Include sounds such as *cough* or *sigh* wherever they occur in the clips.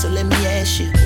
so let me ask you.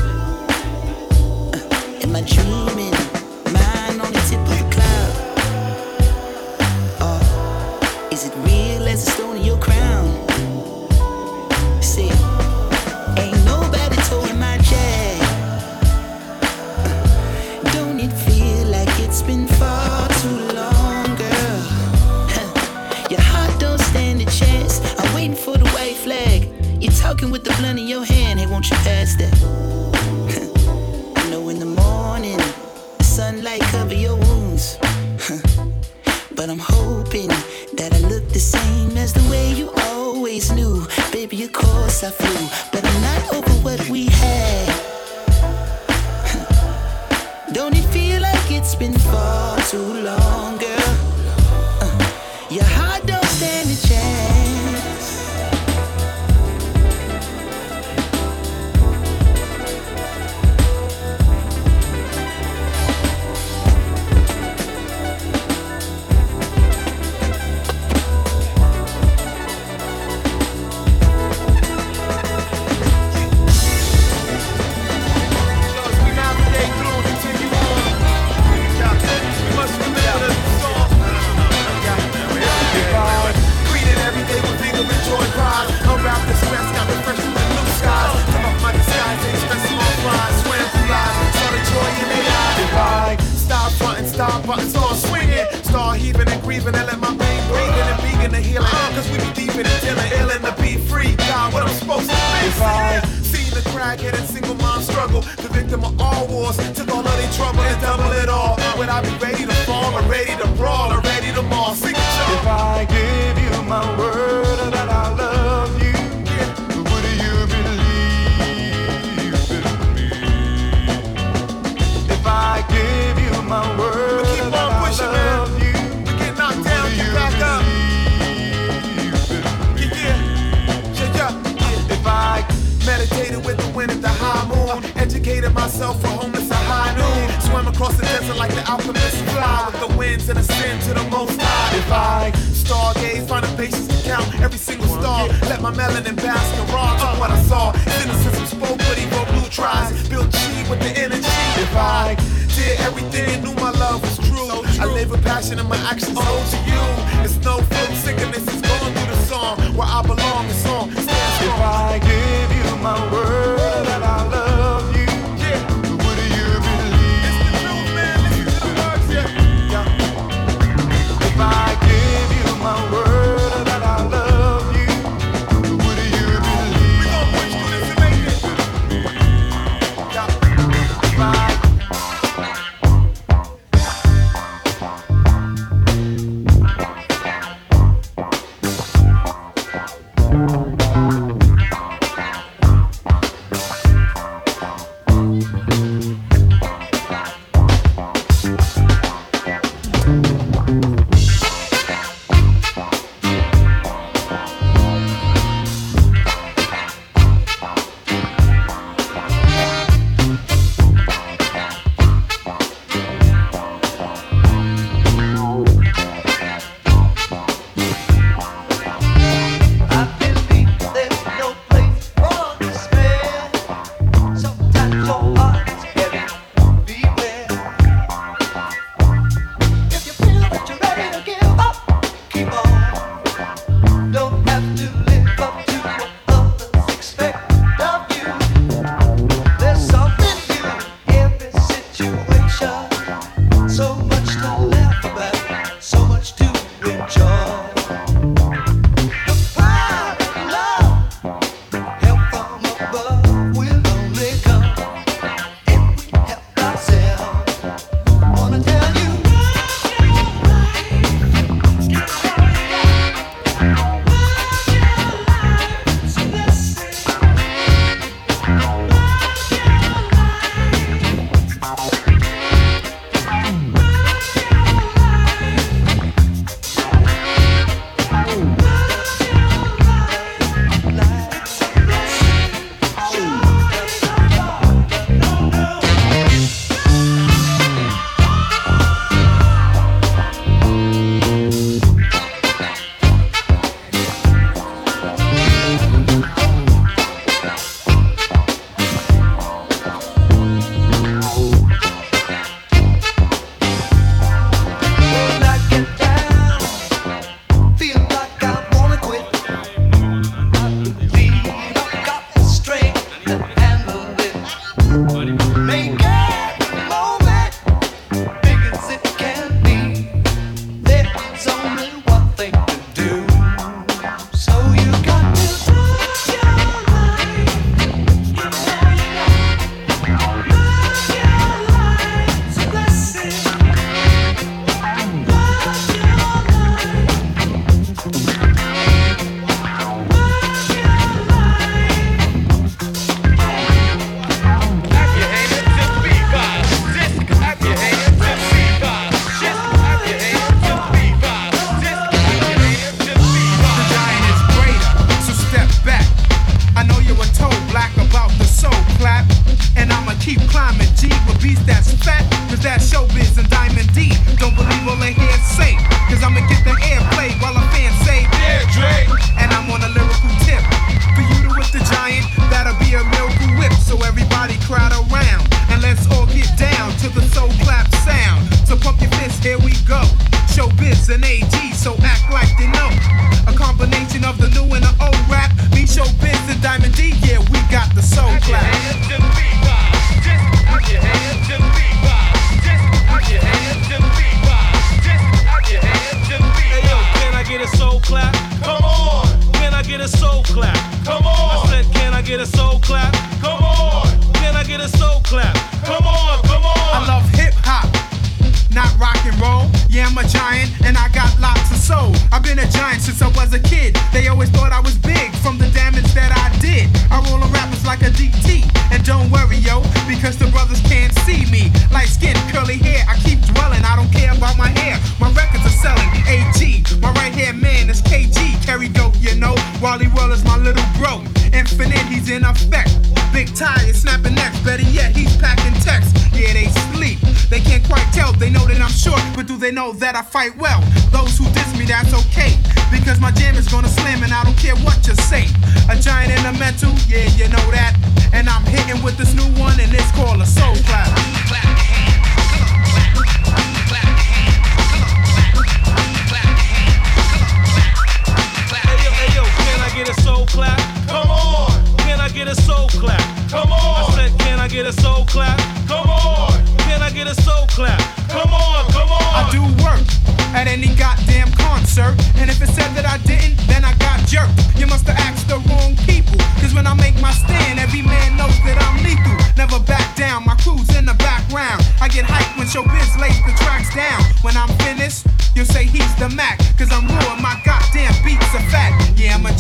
flavor, passion in my actions. Oh, to you, it's no going through the song where I belong. The song. If I give you my word. clap? Come on. Can I get a soul clap? Come on. I said, can I get a soul clap? Come on. Can I get a soul clap? Come on, come on. I do work at any goddamn concert. And if it said that I didn't, then I got jerked. You must have asked the wrong people. Cause when I make my stand, every man knows that I'm lethal. Never back down, my crew's in the background. I get hyped when showbiz lays the tracks down. When I'm finished, you'll say he's the Mac. Cause I'm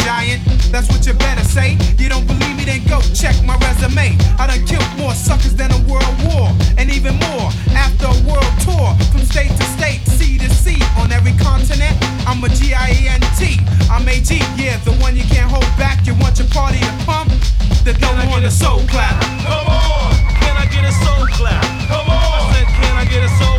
that's what you better say. You don't believe me, then go check my resume. I done killed more suckers than a world war, and even more after a world tour. From state to state, sea to sea, on every continent, I'm a G-I-E-N-T. I'm a G, yeah, the one you can't hold back. You want your party to pump? Then go on I soul clap. Come on, can I get a soul clap? Come on, I said, can I get a soul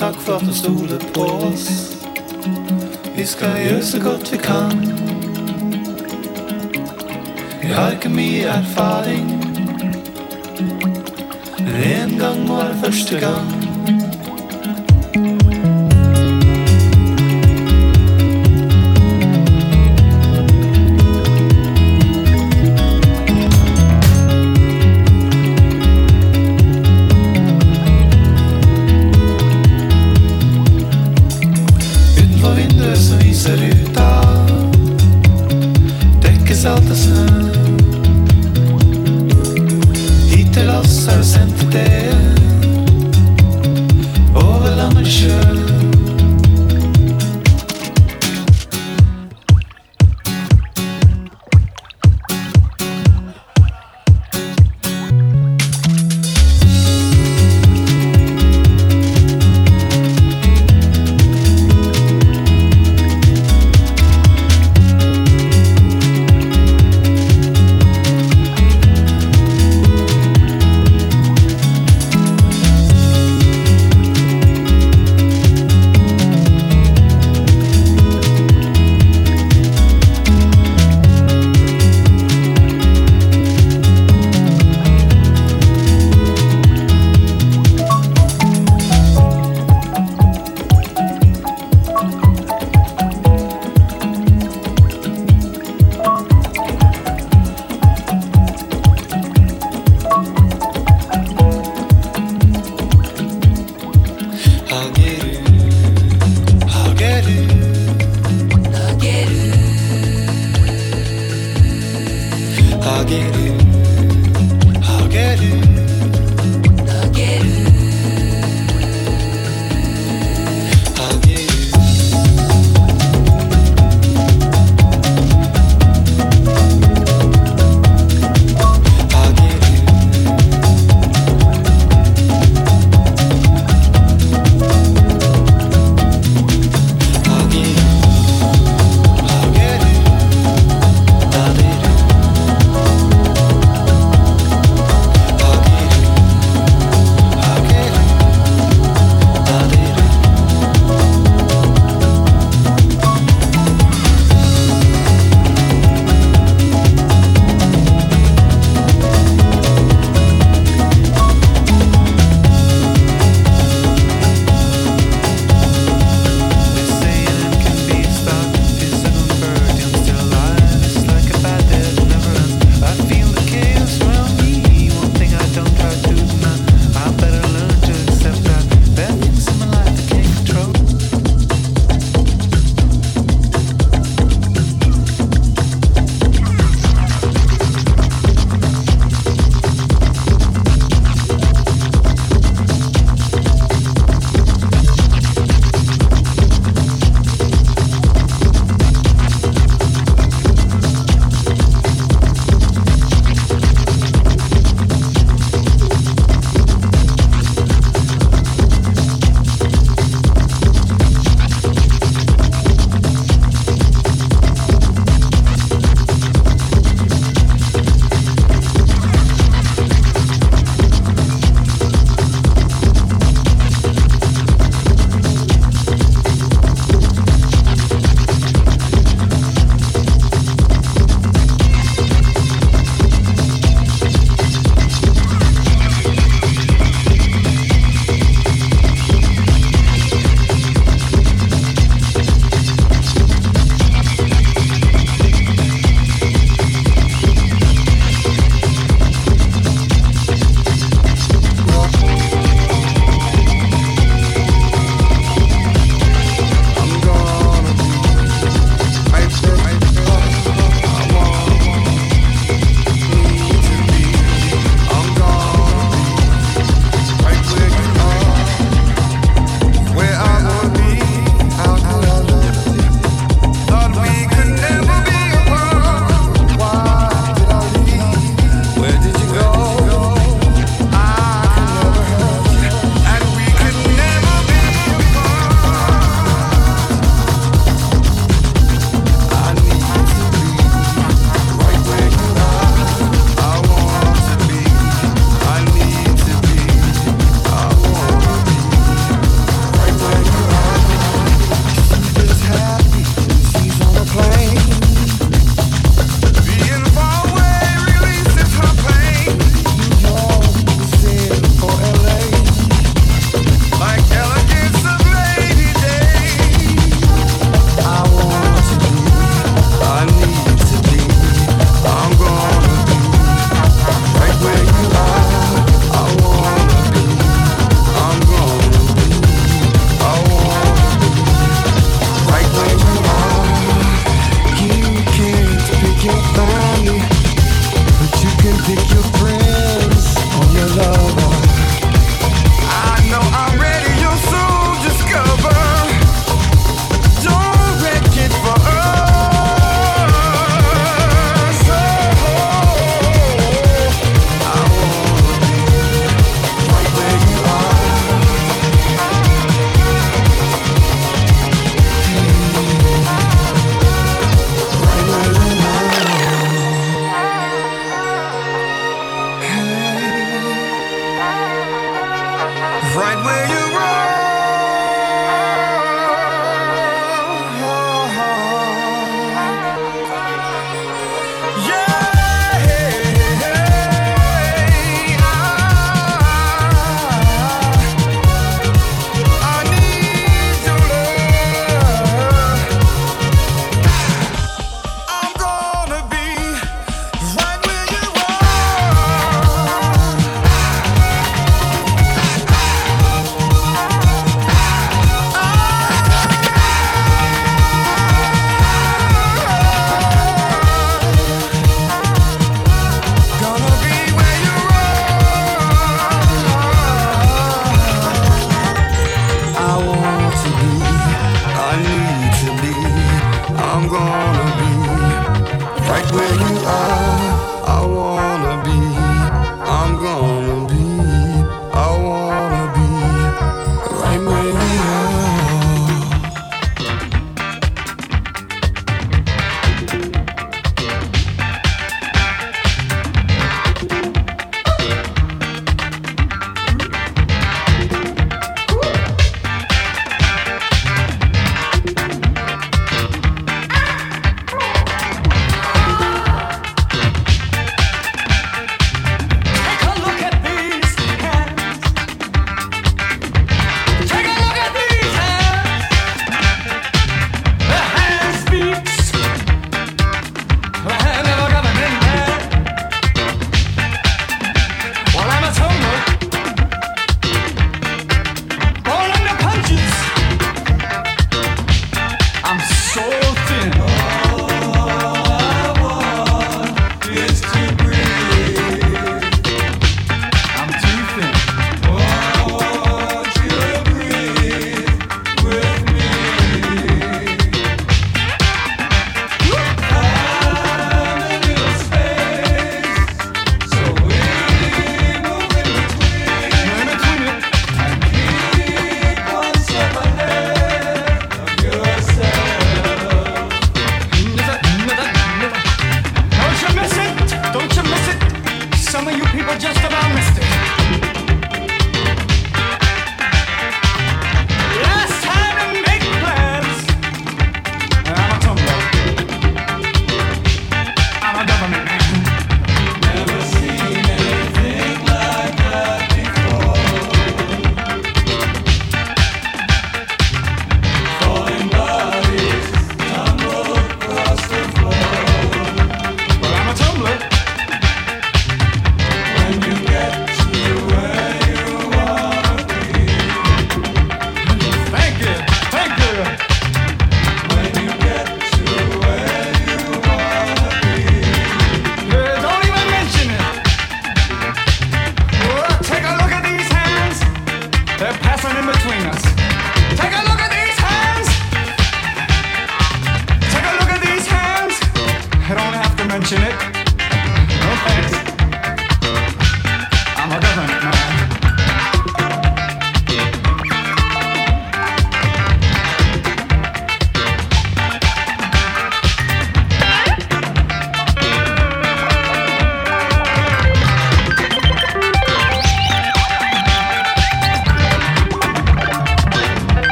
for at du stoler på oss. Vi skal gjøre så godt vi kan. Vi har ikke mye erfaring. Men en gang må være første gang.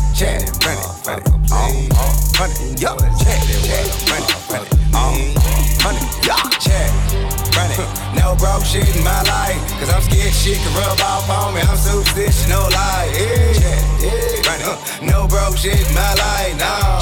Yeah, check, check, run it, run it, all, all, run it, yeah, check, check, run it, run it, all, run it, yeah, check, run it. No broke shit in my life, cause I'm scared shit can rub off on me. I'm superstitious, no lie, yeah, check, yeah, run it. No broke shit in my life, no,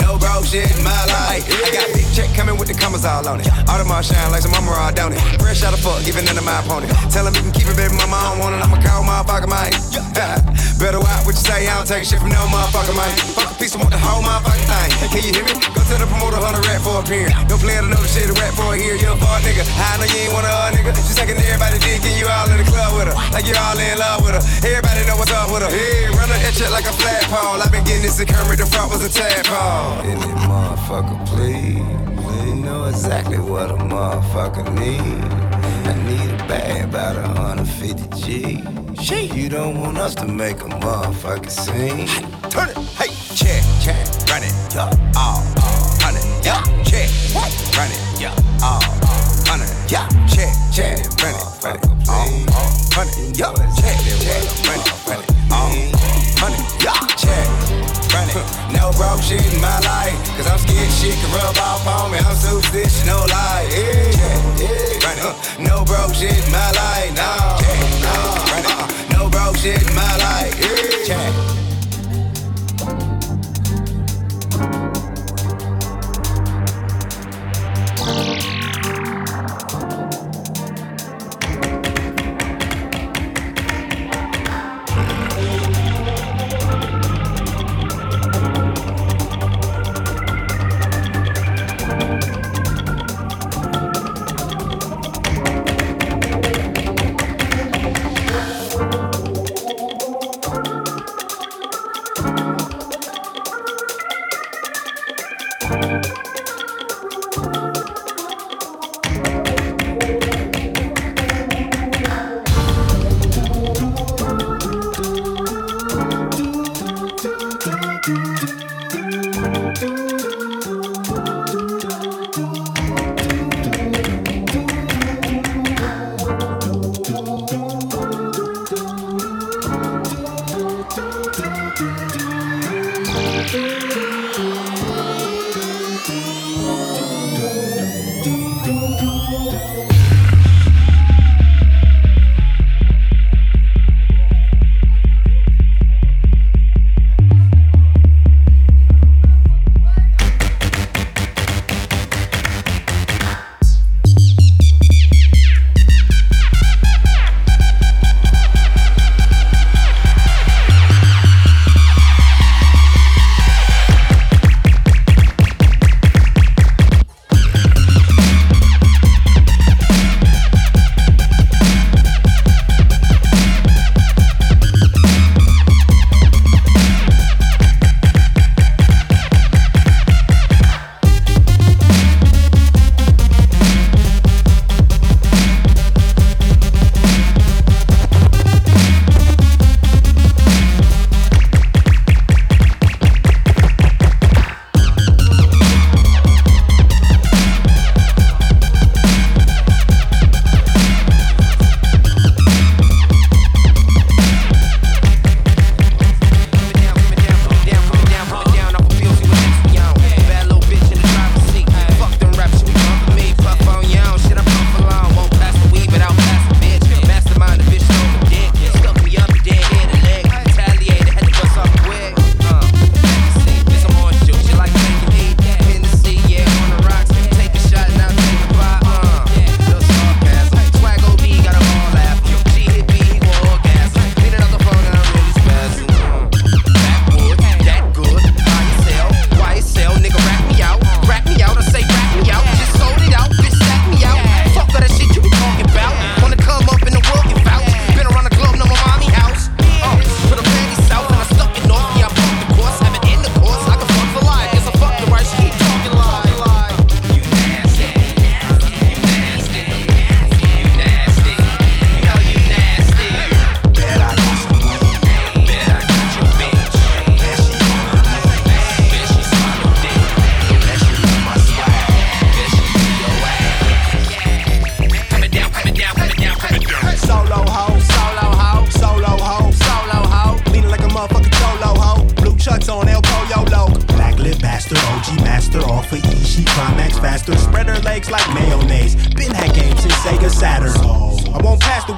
no. No broke shit in my life. I got big check coming with the commas all on it. Audemars shine like some mama raw down it. Fresh out of fuck, giving none of my opponent. Tell him he can keep it, baby mama. I don't want it. I'ma call motherfucker mine. *laughs* Better watch what you say. I don't take shit from no motherfucker mine. Fuck a piece of want the whole motherfucking thing. Can you hear me? Go tell the promoter hundred rap for a appearance. Don't play the shit a rap for a year. You a fuck nigga. I know you ain't one a uh, nigga. She's taking everybody dick and you all in the club with her. Like you all in love with her. Everybody know what's up with her. Hey, run her that shit like a flat pole. i been getting this in Kermit the Frog was a tadpole. Then that motherfucker, please. You know exactly what a motherfucker need. I need a bag about a 150 G. Shit, you don't want us to make a motherfucking scene. Turn it, hey, check, check, run it, yeah, all, run it, yeah, check, run it, yeah, all, run it, yeah, check, check, run it, run it, all, all, run it, yeah, check, check, run it, run it, all, run it, yeah, check, run it. No broke shit in my life, cause I'm scared shit can rub off on me. I'm superstitious, no lie, yeah, yeah, run it. No broke shit in my life, no, no, run it. No broke shit in my life, yeah,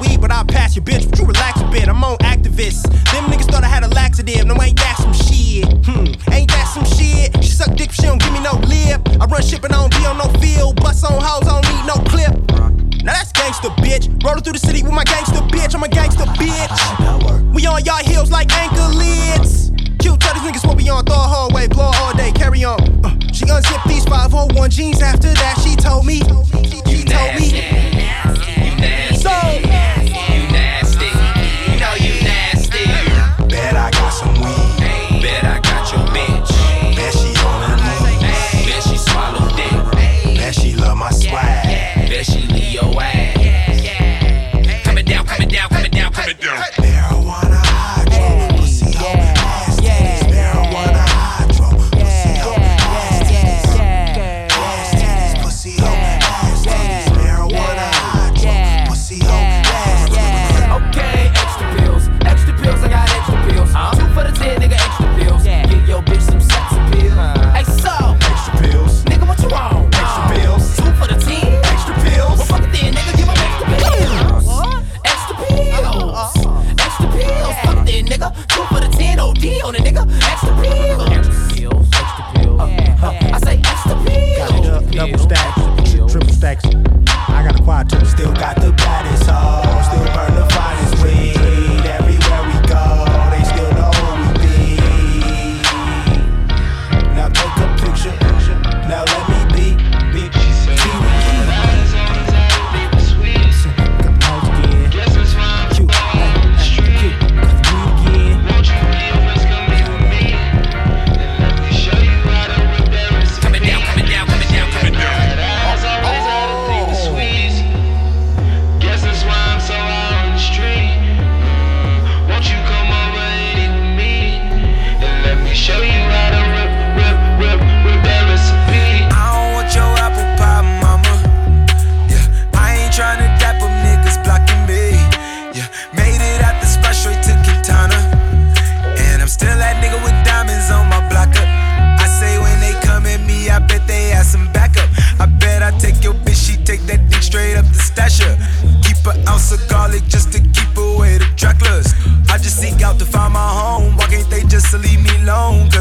weed, but I'll pass your bitch. Would you relax a bit? I'm on Actavis. Them niggas thought I had a laxative. No, ain't that some shit? Hmm, ain't that some shit? She suck dick, she don't give me no lip. I run shit, but I don't be on no field. Bust on hoes, I don't need no clip. Now that's gangster, bitch. Rolling through the city with my gangster bitch. I'm a gangster bitch. We on y'all heels like anchor lids. Q, tell these niggas what we on. Throw a hallway, blow all day, carry on. Uh, she unzipped these 501 jeans. After that, she told me. She, she told me. So.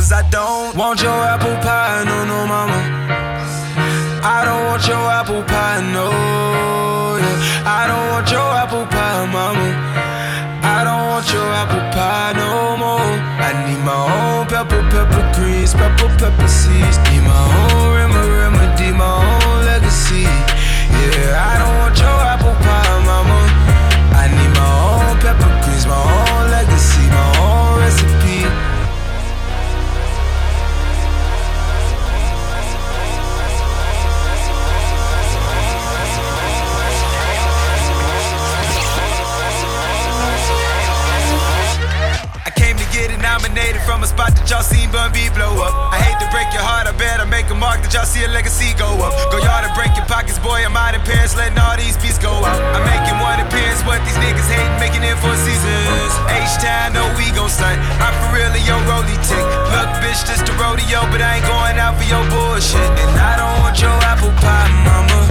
Cause I don't want your apple pie, no, no, mama. I don't want your apple pie, no. yeah. I don't want your apple pie, mama. I don't want your apple pie no more. I need my own pepper, pepper greens, pepper, pepper seeds. Need my own remedy, my own legacy. Yeah, I don't spot that y'all seen Bun B blow up. I hate to break your heart, I bet I make a mark that y'all see a legacy go up. Go yard and break your pockets, boy. I'm out in Paris, letting all these beats go up. I'm making one appearance, what these niggas hate, making it for seasons. H time, no we gon' stunt. I'm for real your rolly tick. Look, bitch, just a rodeo, but I ain't going out for your bullshit. And I don't want your apple pie, mama.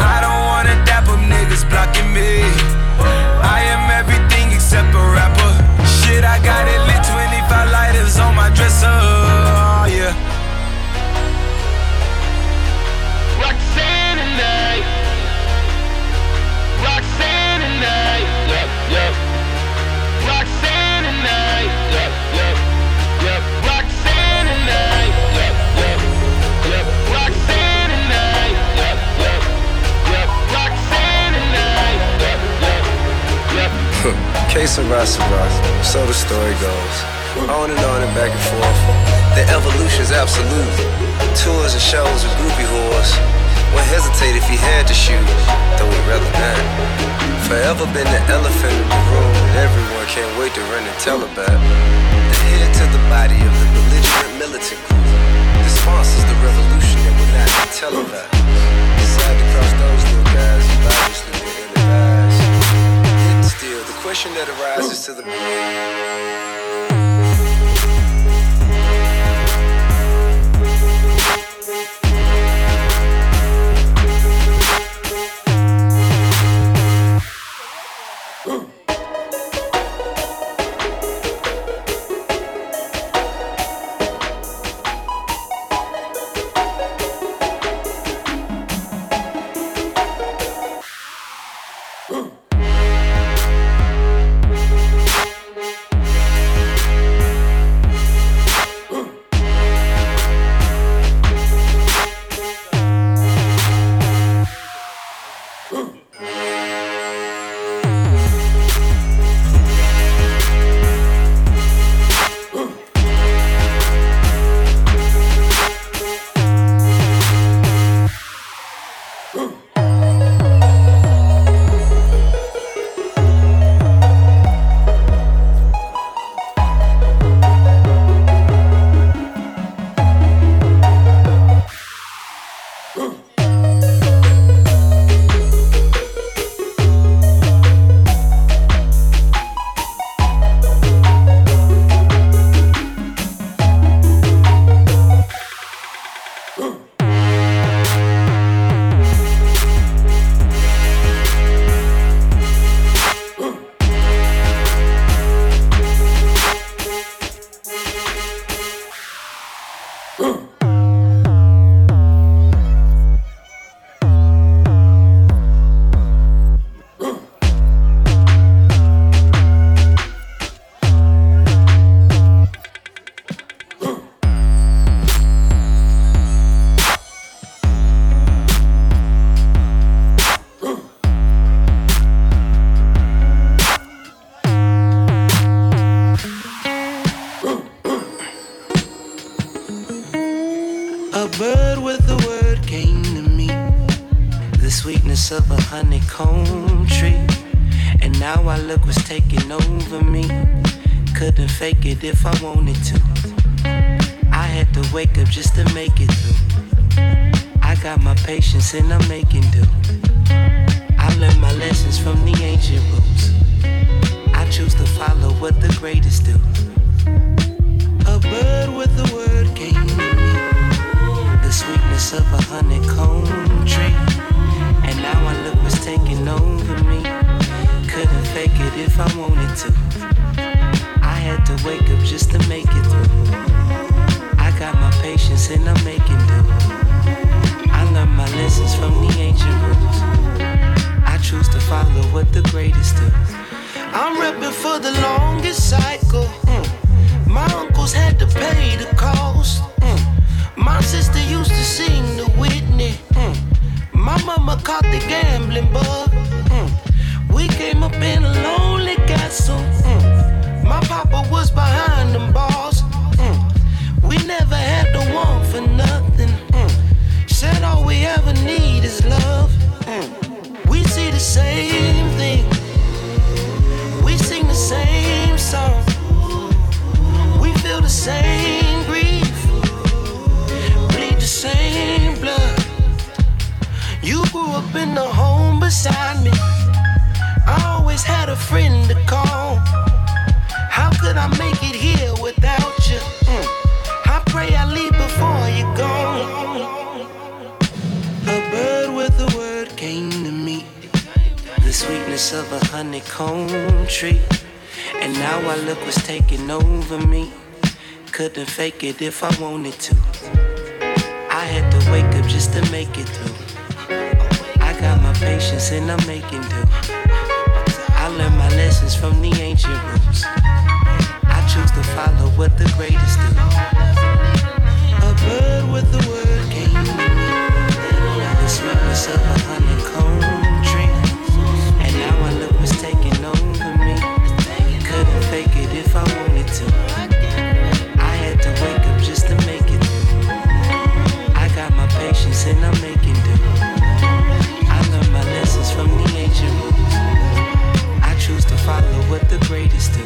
I don't wanna dap up niggas blocking me. Case of Rasara, so the story goes. On and on and back and forth. The evolution's absolute. Tours and shows with groupie whores. Wouldn't hesitate if he had to shoot, though he'd rather not. Forever been the elephant in the room that everyone can't wait to run and tell about. The head to the body of the belligerent militant group. The sponsors the revolution that we're not be televised. Decide to cross those little guys obviously question that arises to the I'm for the longest cycle. mm. My uncles had to pay the cost. mm. My sister used to sing the Whitney. mm. My mama caught the gambling bug. mm. We came up in a lonely castle. mm. My papa was behind them bars. mm. We never had to want for nothing. Said all we ever need is love. We see the same same grief. Bleed the same blood. You grew up in the home beside me. I always had a friend to call. How could I make it here without you? Mm. I pray I leave before you go. A bird with a word came to me. The sweetness of a honeycomb tree. And now I look what's taking over me. Couldn't fake it if I wanted to. I had to wake up just to make it through. I got my patience and I'm making do. I learned my lessons from the ancient rules. I choose to follow what the greatest do. A bird with a word came. The sweetness a honeycomb what the greatest do.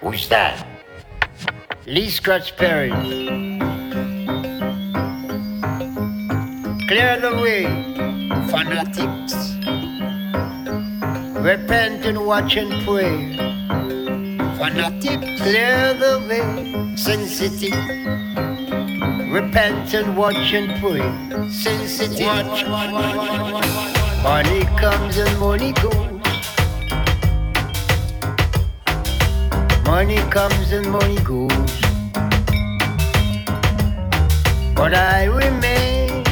Who's that? Lee Scratch Perry. Clear the way, fanatics. Repent and watch and pray. Fanatics, clear the way, sensitive. Repent and watch and pray. Sensitive. Watch, watch, watch. Money comes and money goes. Money comes and money goes. But I remain,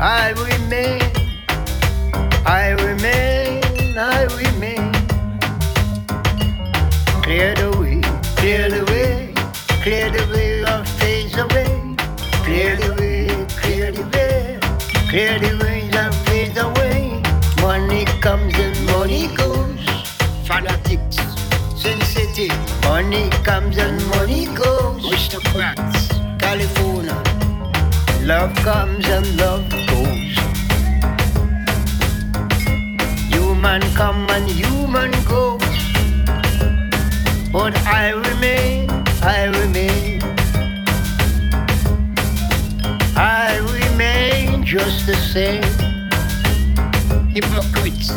I remain, I remain, I remain. Clear the way, clear the way, clear the way of fades away. Clear the way, clear the way, clear the way of fades away. Money comes and money goes. Fanatics, sensitive. Money comes and money goes. Mr. Aristocrats, California. Love comes and love goes. Human come and human goes. But I remain, I remain. I remain just the same. Hypocrites,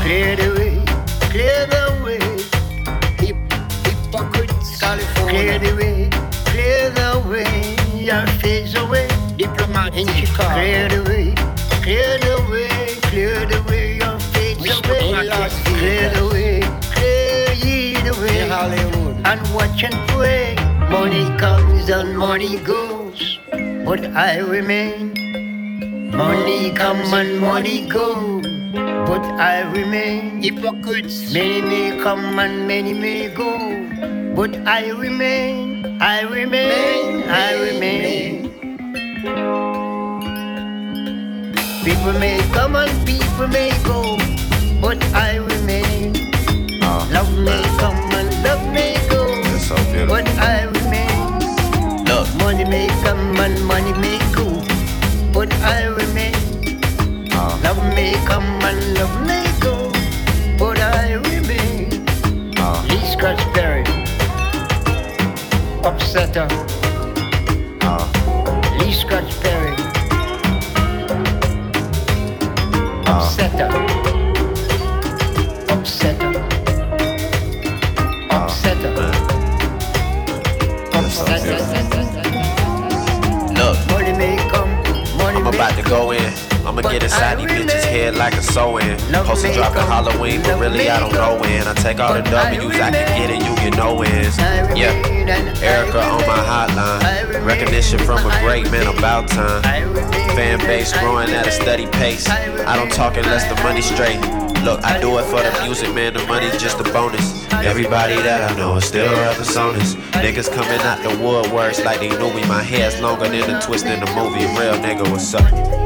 clear the way, clear the way. Hip, hypocrites, California, clear the way, clear the way. Your face away, diplomat in Chicago, clear the way, clear the way, clear the way. Face away, clear the way, clear ye the way. Hollywood, and watch and pray. Money comes and money goes, but I remain. Money comes and money goes, but I remain. Hypocrites, many may come and many may go, but I remain, I remain, I remain. People may come and people may go, but I remain. Love may come and love may go, but I remain. Look. Money may come and money may go, but I remain. Love may come and love may go, but I remain. Lee Scratch Perry, Upsetter. Lee Scratch Perry, Upsetter. Upsetter. Upsetter. Upsetter. Look. Money may come, money I'm about to go in. I'ma get inside these bitches' head like a sew-in. Supposed to drop in Halloween, but really I don't know when. I take all the W's I can get and you get no wins. Yeah, Erica on my hotline. Recognition from a great man about time. Fan base growing at a steady pace. I don't talk unless the money's straight. Look, I do it for the music, man. The money's just a bonus. Everybody that I know is still real personas. Niggas coming out the woodworks like they knew me. My hair's longer than the twist in the movie. Real nigga, what's up?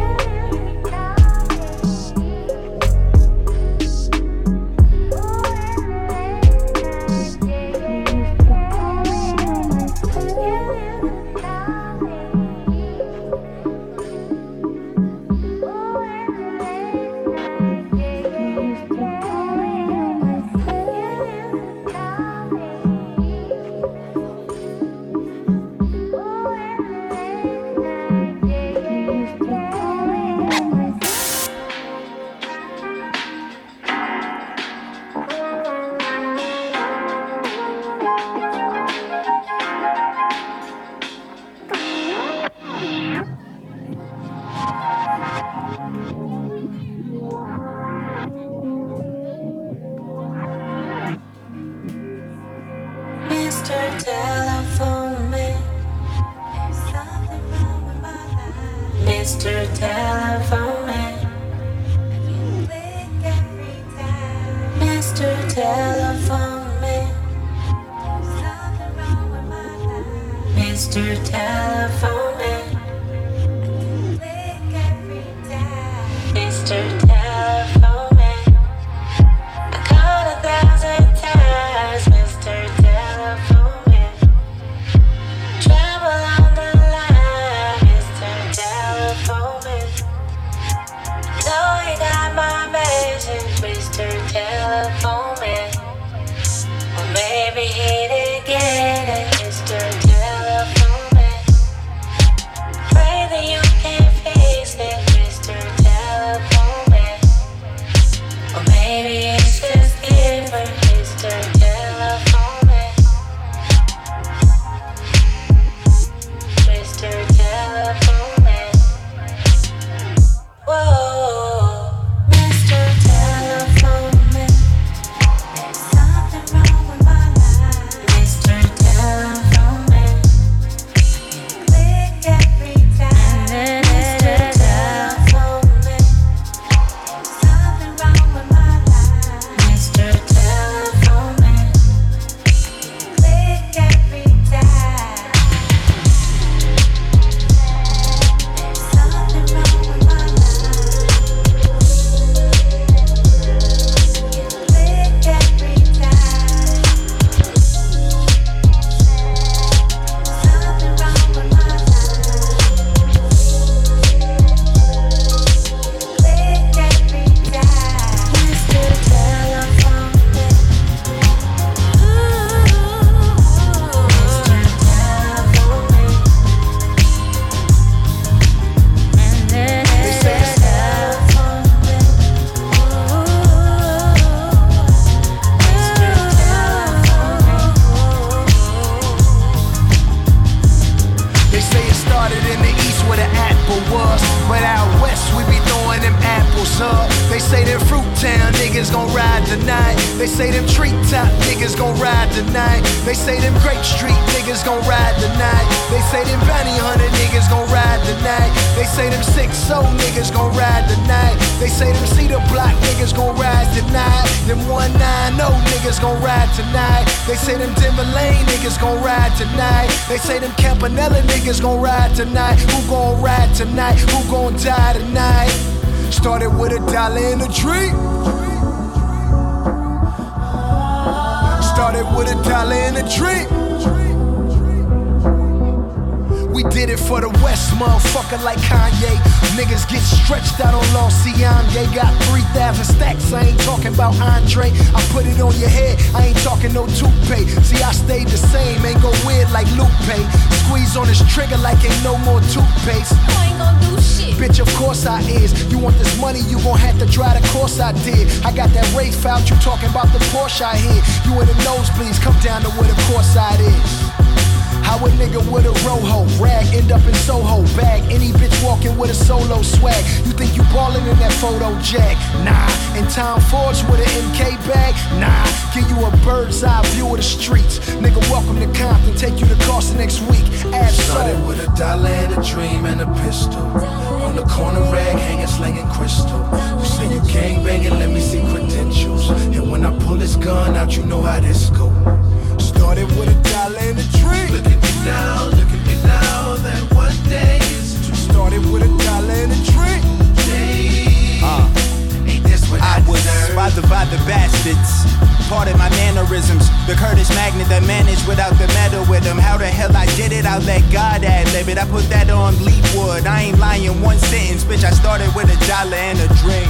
The bastards. Part of my mannerisms. The Curtis Magnet that managed without the metal with him. How the hell I did it, I'll let God ad lib it. I put that on Leapwood. I ain't lying one sentence, bitch. I started with a dollar and a drink.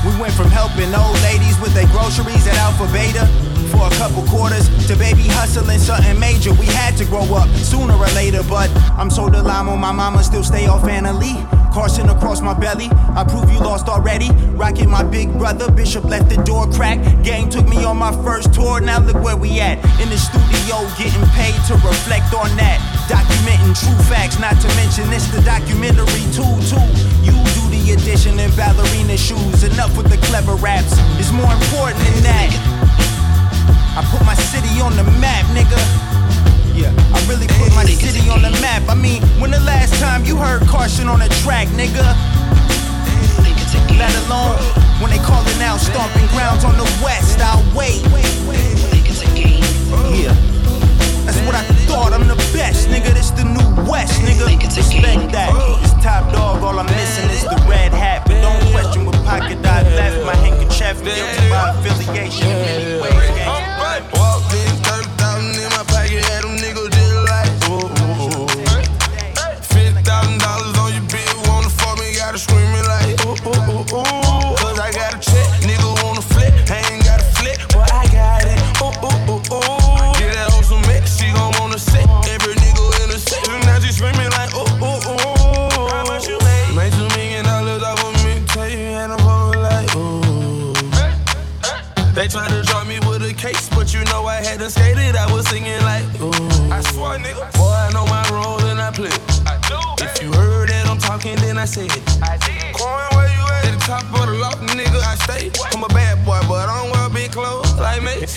We went from helping old ladies with their groceries at Alpha Beta for a couple quarters to baby hustling something major. We had to grow up sooner or later, but I'm so Del Amo, my mama still stay off Anna Lee. Carson across my belly, I prove you lost already. Rocking my big brother, Bishop left the door crack. Gang took me on my first tour, now look where we at. In the studio, getting paid to reflect on that. Documenting true facts, not to mention this the documentary too, too. You do the addition in ballerina shoes. Enough with the clever raps, it's more important than that. I put my city on the map, nigga. Yeah, I really put my city on the map. I mean, when the last time you heard Carson on a track, nigga? Let alone when they calling out stomping grounds on the west, I'll wait. Think it's a game, yeah. That's what I thought, I'm the best, nigga. This the new west, nigga. Respect that. It's top dog, all I'm missing is the red hat. But don't question what pocket I left. My handkerchief guilty by affiliation. Anyway, gang. Walked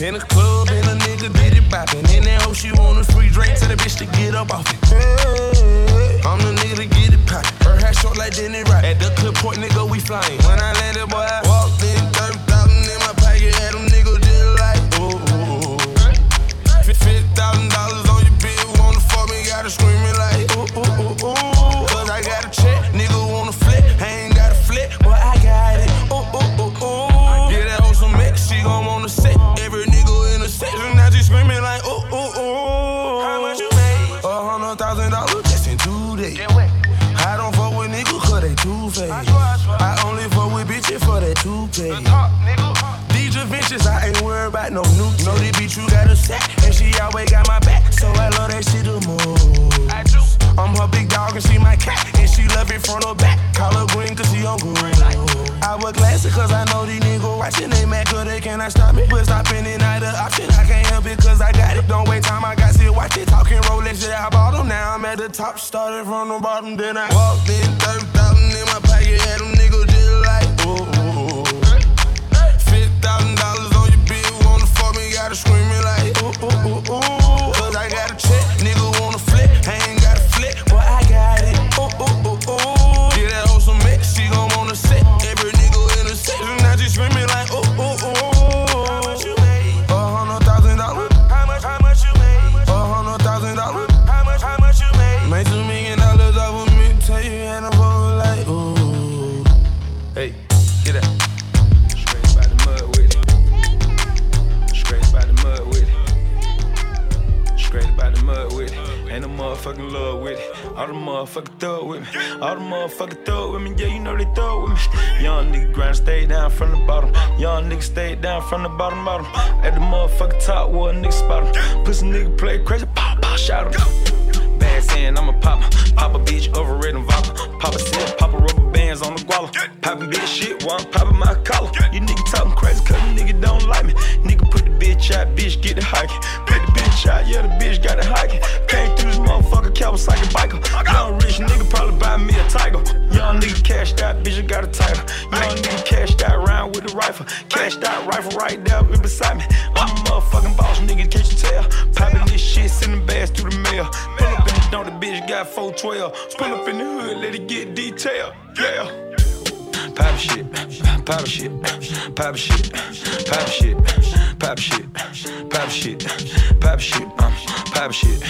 In the club, and a nigga did it bopping. And that hoe, she want a free drink, tell the bitch to get up off it. I'm the nigga to get it poppin'. Her hair short like Denny Rock. At the clip point, nigga, we flying. When I landed, boy, I cause I know these niggas watching. They mad cause they cannot stop me. But stopping it not an option. I can't help it cause I got it. Don't wait time, I got shit. Watch it. Talking Rolex, yeah, I bought them. Now I'm at the top. Started from the bottom, then I walked in. 30,000 Motherfucking thug with me. All the motherfucking thug with me. Yeah, you know they thug with me. Young nigga grind, stay down from the bottom. Young nigga stay down from the bottom, bottom. At the motherfucking top, where a nigga spot him. Pussy nigga play crazy, pop, pop, shout him. Bad saying I'm a popper. Pop a bitch over red and vodka. Papa said, pop a rubber bands on the guala. Poppin' bitch shit while I'm popping my collar. You nigga talking crazy cause you nigga don't like me. Nigga put the bitch out, bitch get the hiking. Put the out, yeah, the bitch got it hiking. Came through this motherfucker, Kawasaki biker. Young rich nigga probably buy me a tiger. Young nigga cashed out, bitch, I got a title. Young nigga cashed out round with a rifle. Cashed out rifle right there right beside me. I'm a motherfucking boss, nigga, can't you tell? Popping this shit, sending bags through the mail. Pull up in the door, the bitch got 412. Pull up in the hood, let it get detailed. Yeah. Pop shit, pop shit, pop shit, pop shit, pop shit, pop shit, pop shit, um, pop shit,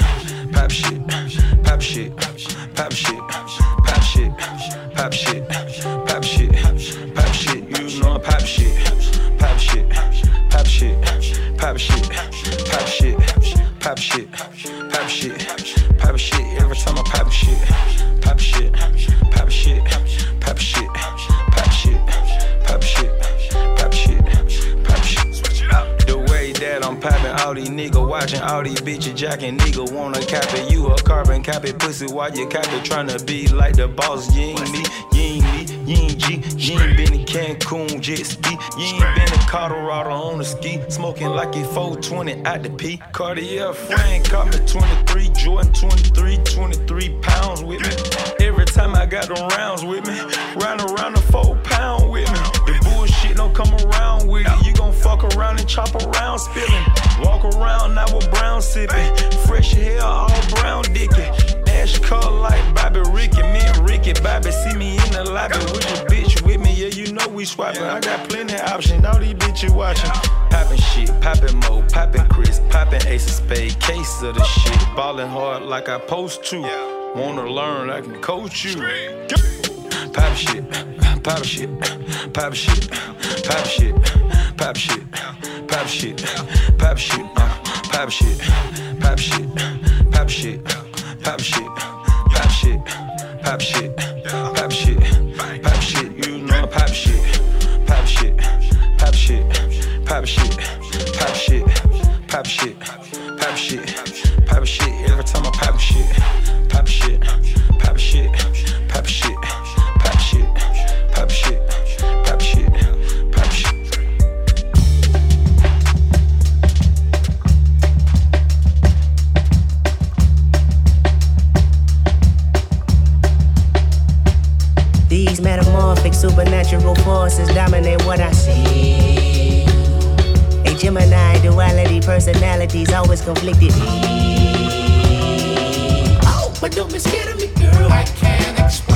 pop shit, pop shit, pop shit, pop shit, pop shit, pop shit, pop shit, you know pop shit, pop shit, pop shit, pop shit, pop shit, pop shit, pop shit, pop shit, every time I pop shit, pop shit, pop shit, pop shit, pop shit, These niggas watching, all these bitches jacking, nigga wanna copy you a carbon copy pussy while you copy tryna be like the boss. You ain't me, you ain't me, you ain't G, you ain't been in Cancun jet ski, you ain't been in Colorado on the ski, smoking like it 420 at the P. Cartier Frank caught me 23, Jordan 23, 23 pounds with me. Every time I got them rounds with me, round around the four pound with me. The bullshit don't come around with. You fuck around and chop around spilling. Walk around now with brown sipping. Fresh hair, all brown dicky. Ash color like Bobby Ricky. Me and Ricky Bobby see me in the lobby with your bitch with me. Yeah, you know we swapping. I got plenty of options. All these bitches watching. Poppin' shit, poppin' mo, poppin' Chris, poppin' Ace of Spade. Case of the shit. Ballin' hard like I post to. Wanna learn, I can coach you. Pop shit, pop shit, pop shit, pop shit, pop shit, pop shit, pop shit, uh, pop shit, pop shit, pop shit, pop shit, pop shit, pop shit, pop shit, pop shit, you know pop shit, pop shit, pop shit, pop shit, pop shit, pop shit, pop shit, pop shit, every time I pop shit, Metamorphic supernatural forces dominate what I see. A Gemini duality personalities always conflicted. Oh, but don't be scared of me, girl. I can't explain.